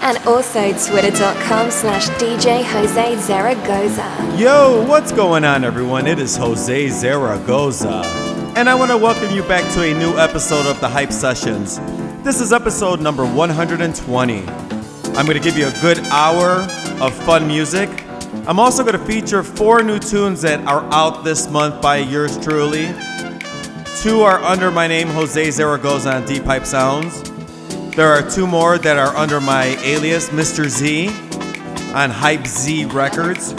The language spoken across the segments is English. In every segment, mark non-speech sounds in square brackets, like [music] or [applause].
And also twitter.com slash DJ Jose Zaragoza. Yo, what's going on, everyone? It is Jose Zaragoza. And I want to welcome you back to a new episode of the Hype Sessions. This is episode number 120. I'm going to give you a good hour of fun music. I'm also going to feature four new tunes that are out this month by yours truly. Two are under my name, Jose Zaragoza on Deep Hype Sounds. There are two more that are under my alias, Mr. Z, on Hype Z Records.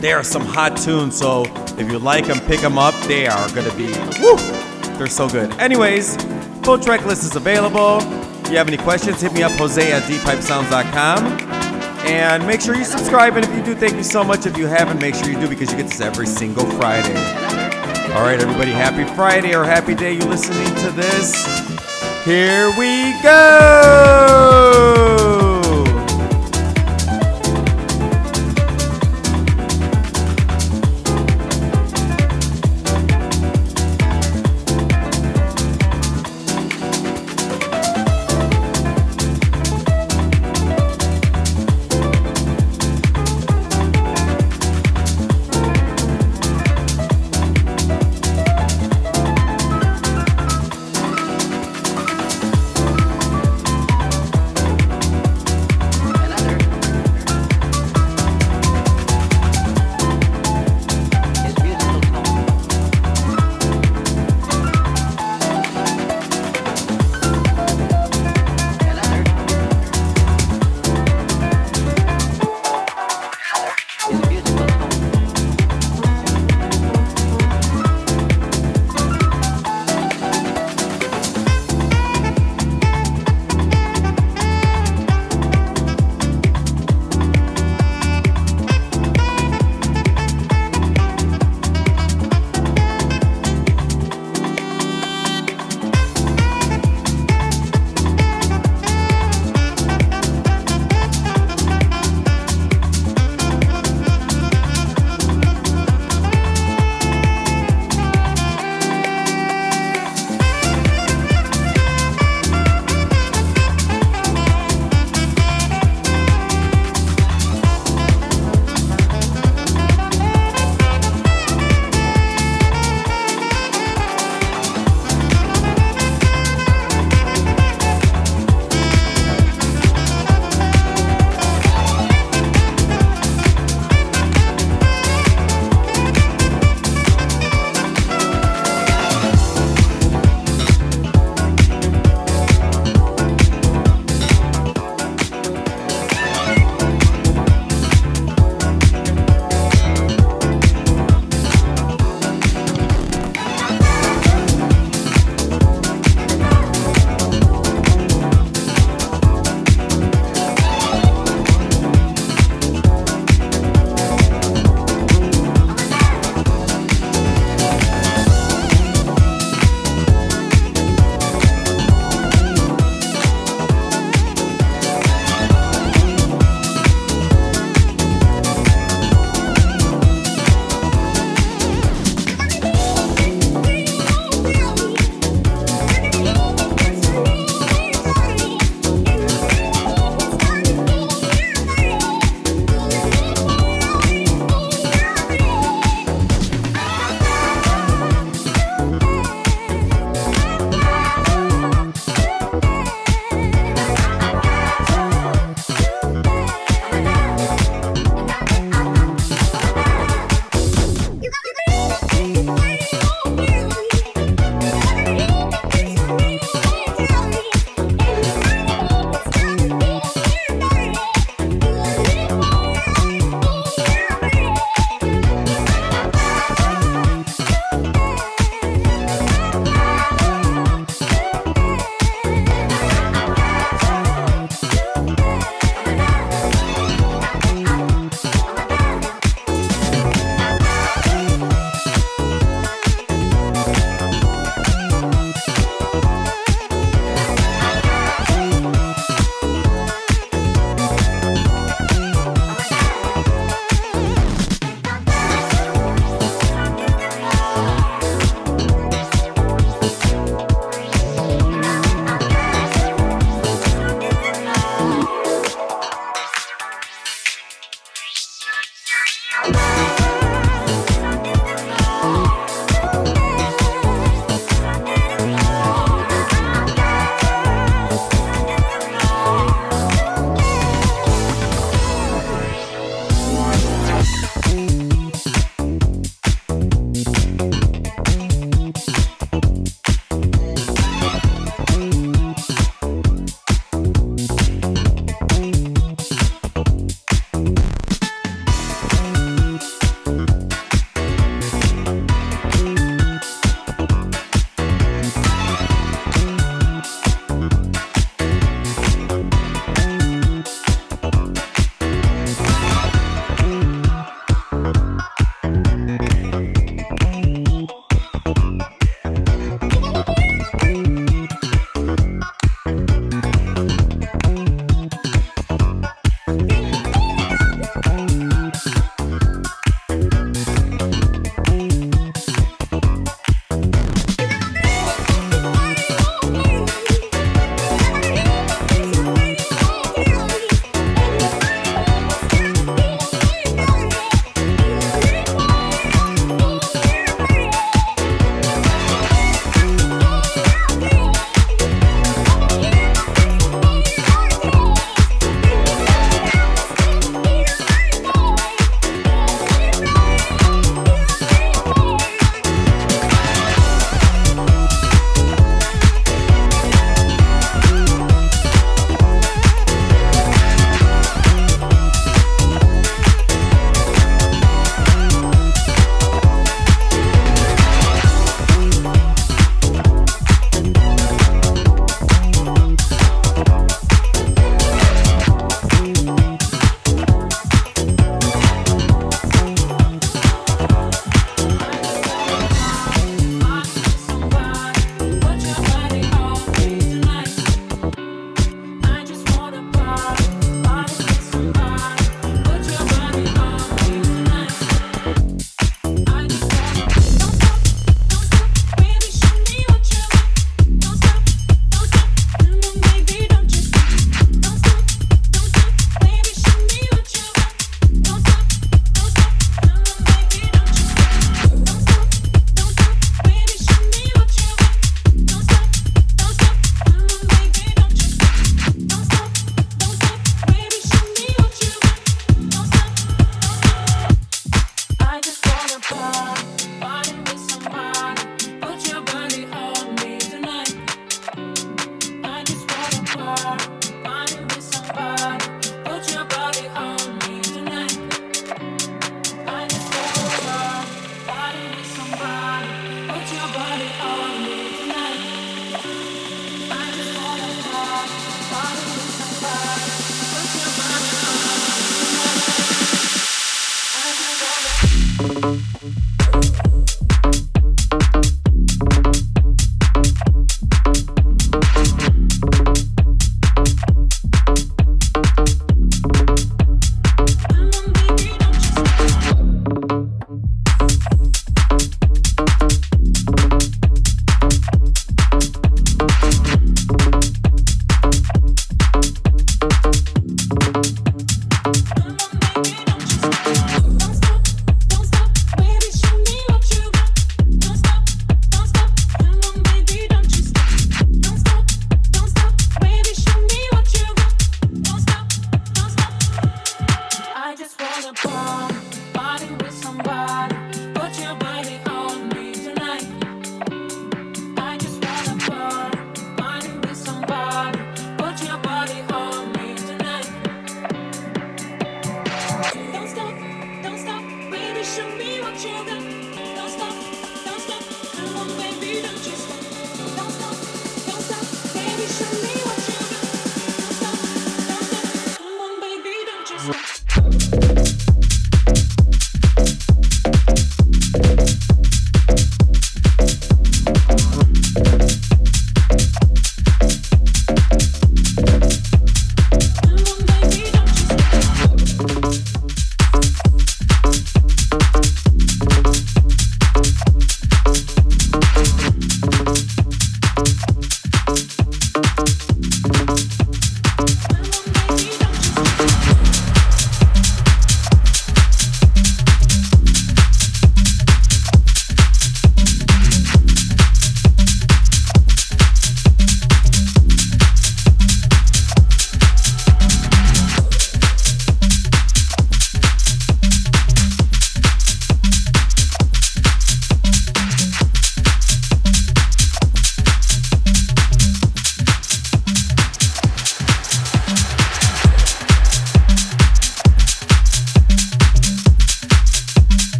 They are some hot tunes, so if you like them, pick them up. They are gonna be, woo! They're so good. Anyways, full track list is available. If you have any questions, hit me up, Jose at deephypesounds.com. And make sure you subscribe. And if you do, thank you so much. If you haven't, make sure you do because you get this every single Friday. All right, everybody, happy Friday or happy day you listening to this. Here we go!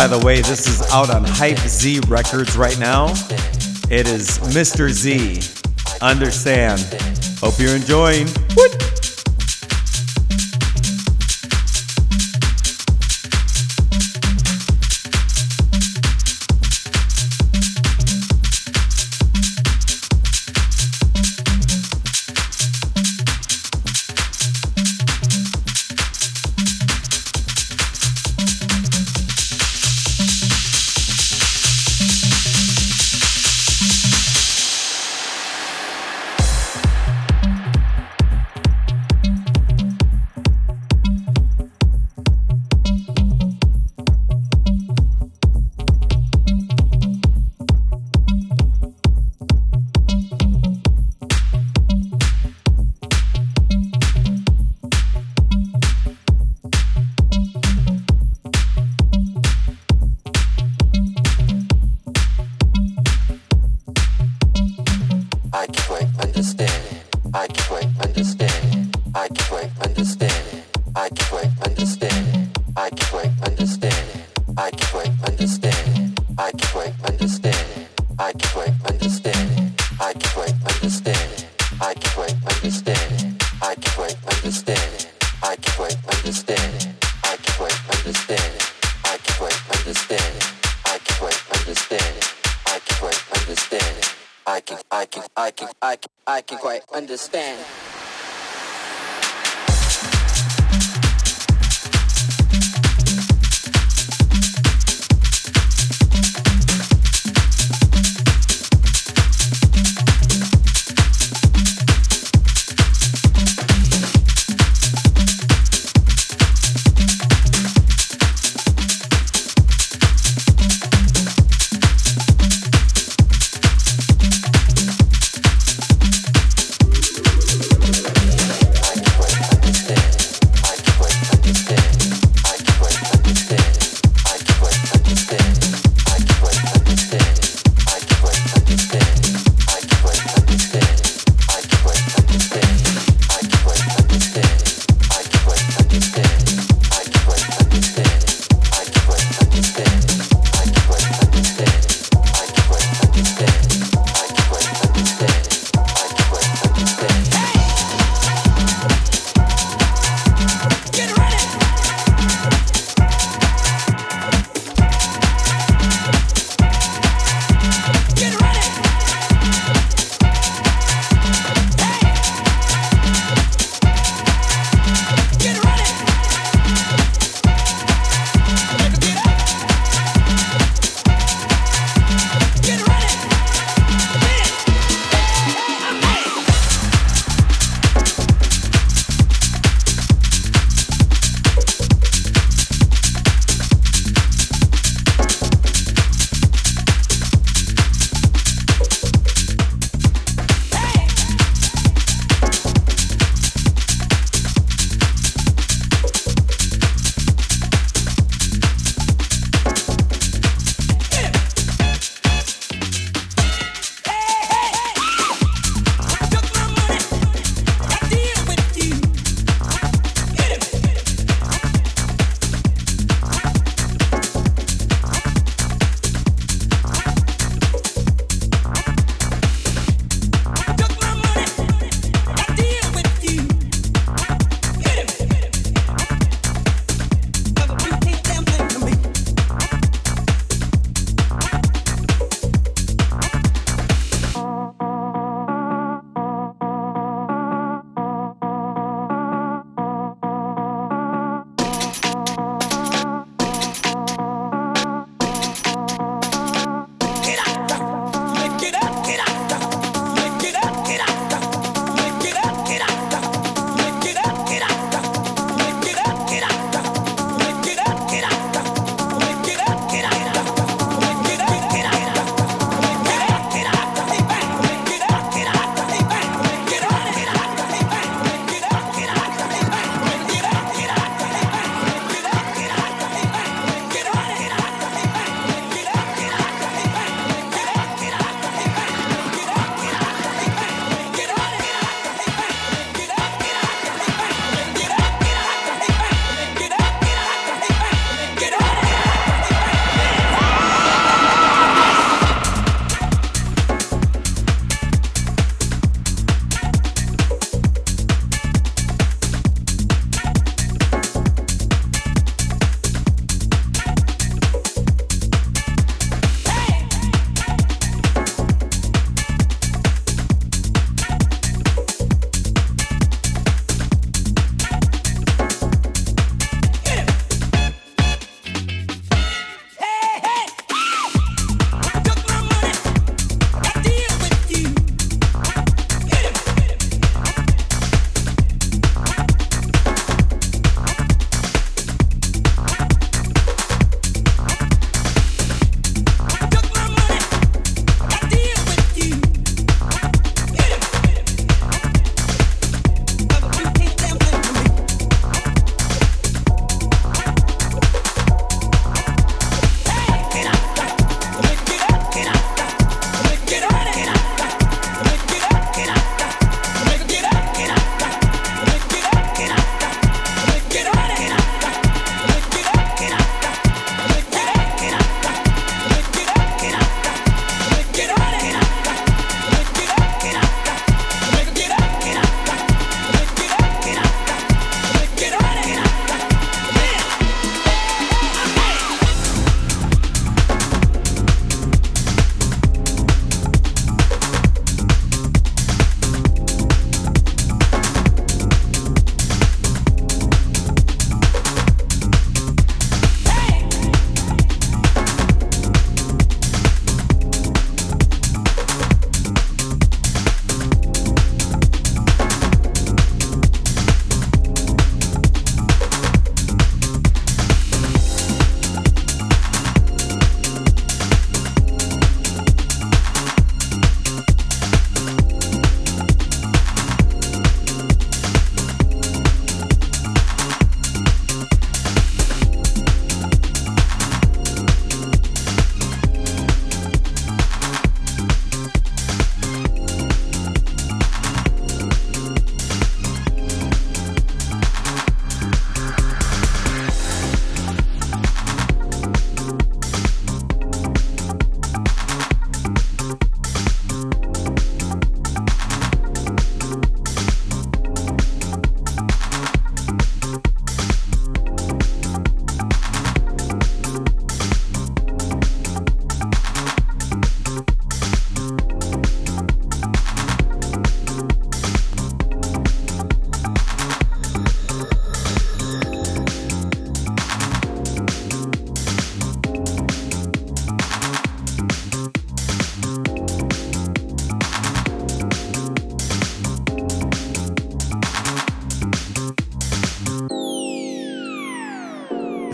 By the way, this is out on Hype Z Records right now. It is Mr. Z. Understand. Hope you're enjoying. What?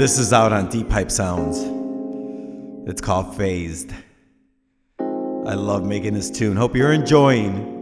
This is out on Deep Hype Sounds. It's called Fazed. I love making this tune. Hope you're enjoying.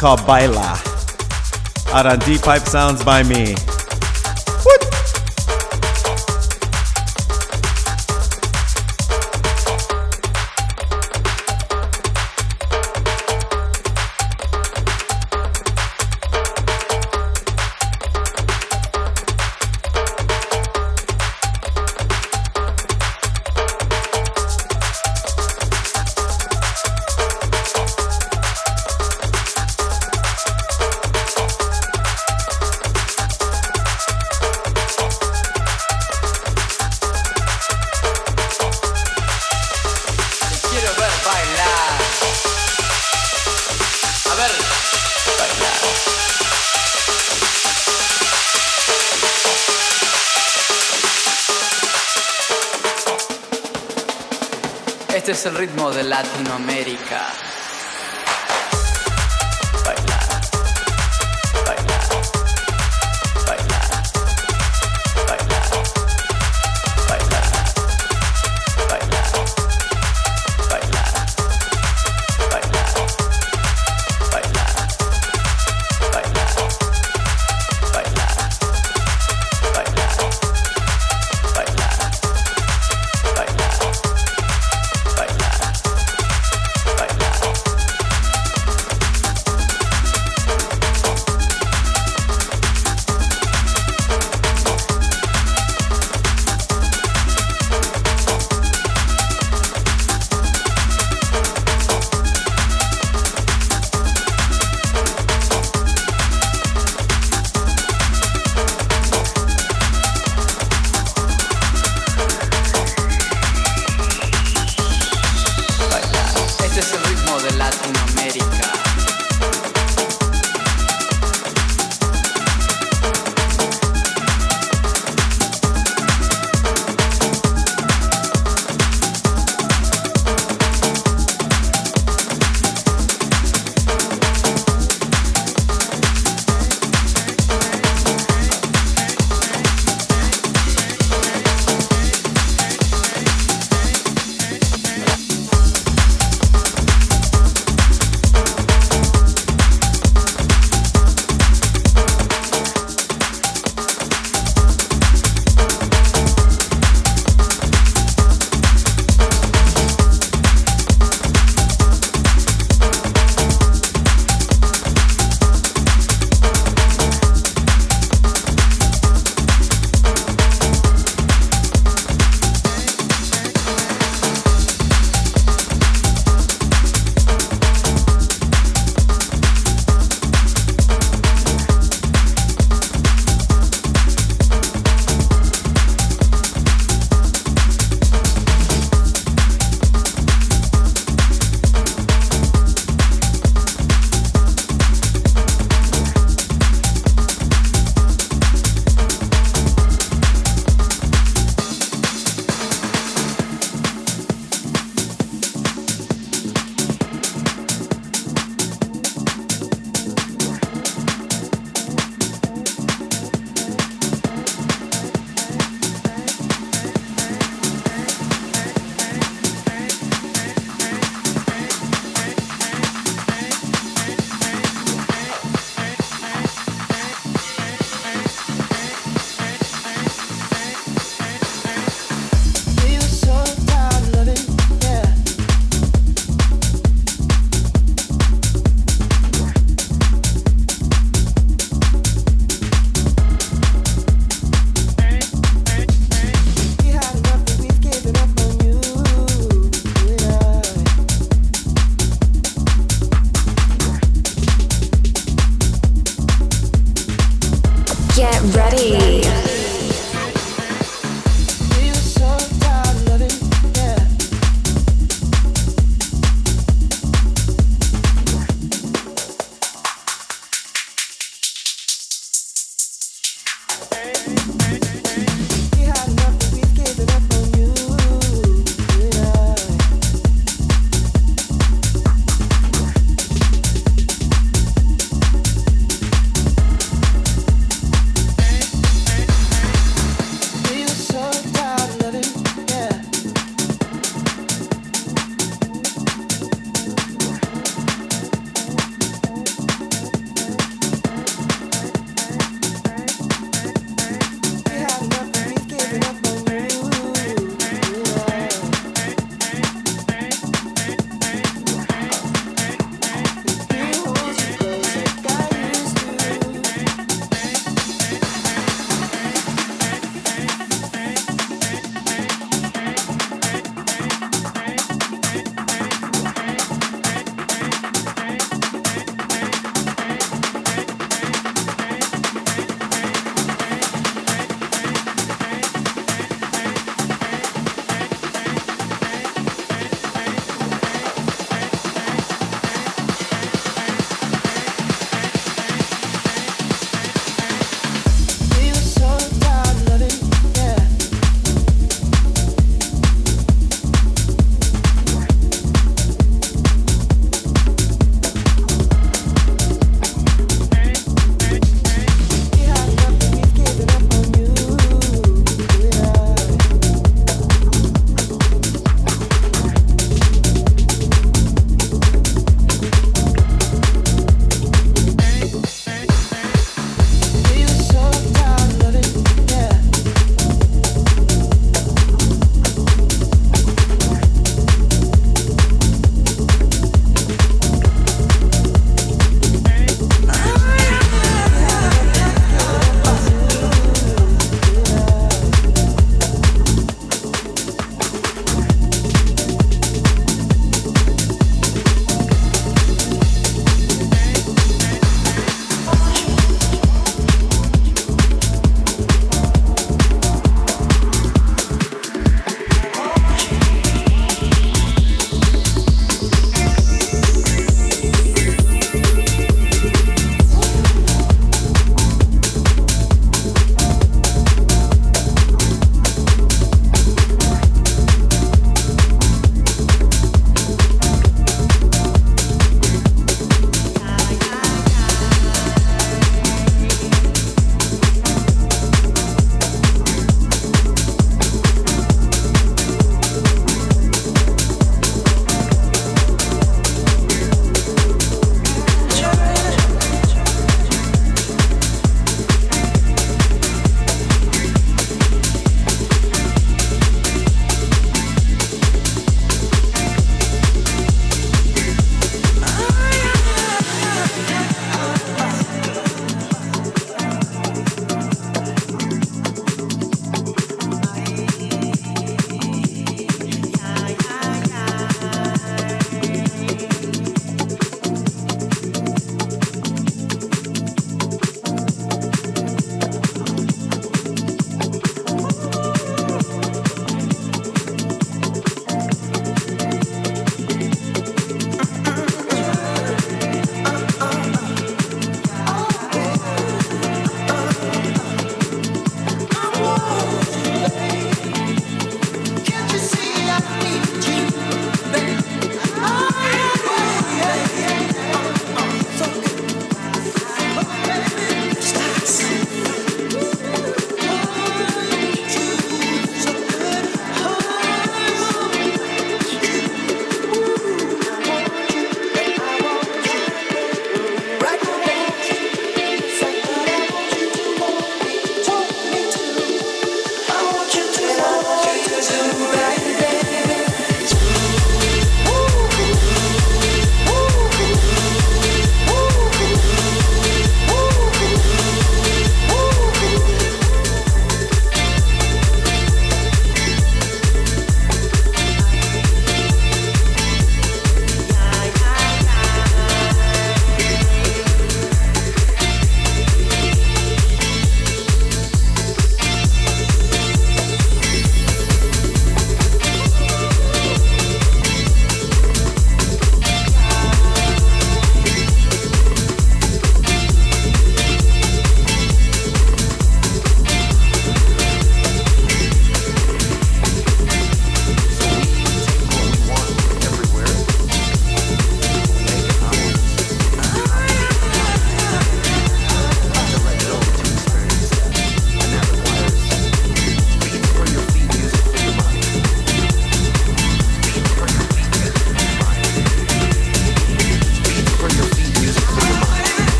Called Baila. Out on Deep Hype Sounds by me.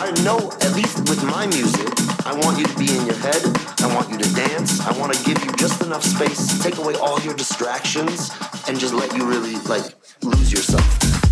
I know, at least with my music, I want you to be in your head. I want you to dance. I want to give you just enough space, take away all your distractions, and just let you really, like, lose yourself.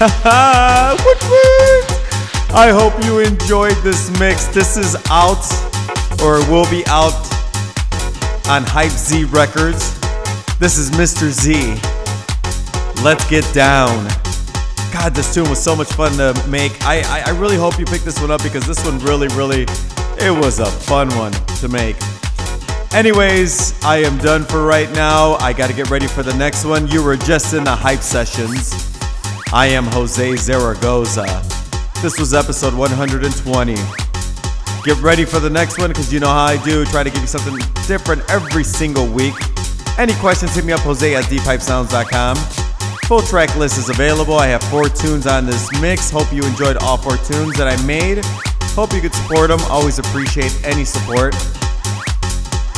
[laughs] I hope you enjoyed this mix. This is out or will be out on Hype Z Records. This is Mr. Z. Let's get down. God, this tune was so much fun to make. I, I, I really hope you picked this one up because this one really, really, it was a fun one to make. Anyways, I am done for right now. I got to get ready for the next one. You were just in the hype sessions. I am Jose Zaragoza. This was episode 120. Get ready for the next one because you know how I do. Try to give you something different every single week. Any questions, hit me up, Jose at deephypesounds.com. Full track list is available. I have four tunes on this mix. Hope you enjoyed all four tunes that I made. Hope you could support them. Always appreciate any support.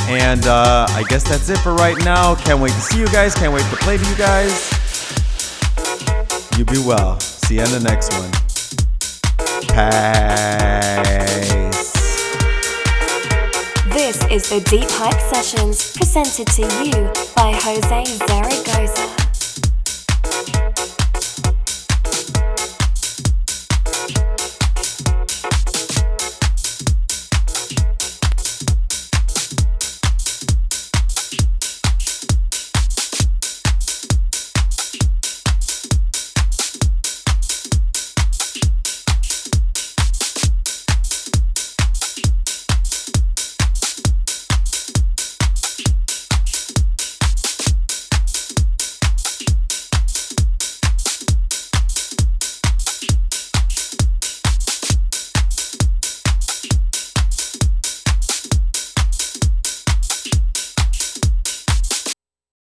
And uh, I guess that's it for right now. Can't wait to see you guys. Can't wait to play to you guys. You be well. See you in the next one. Peace. This is the Deep Hype Sessions presented to you by Jose Zaragoza.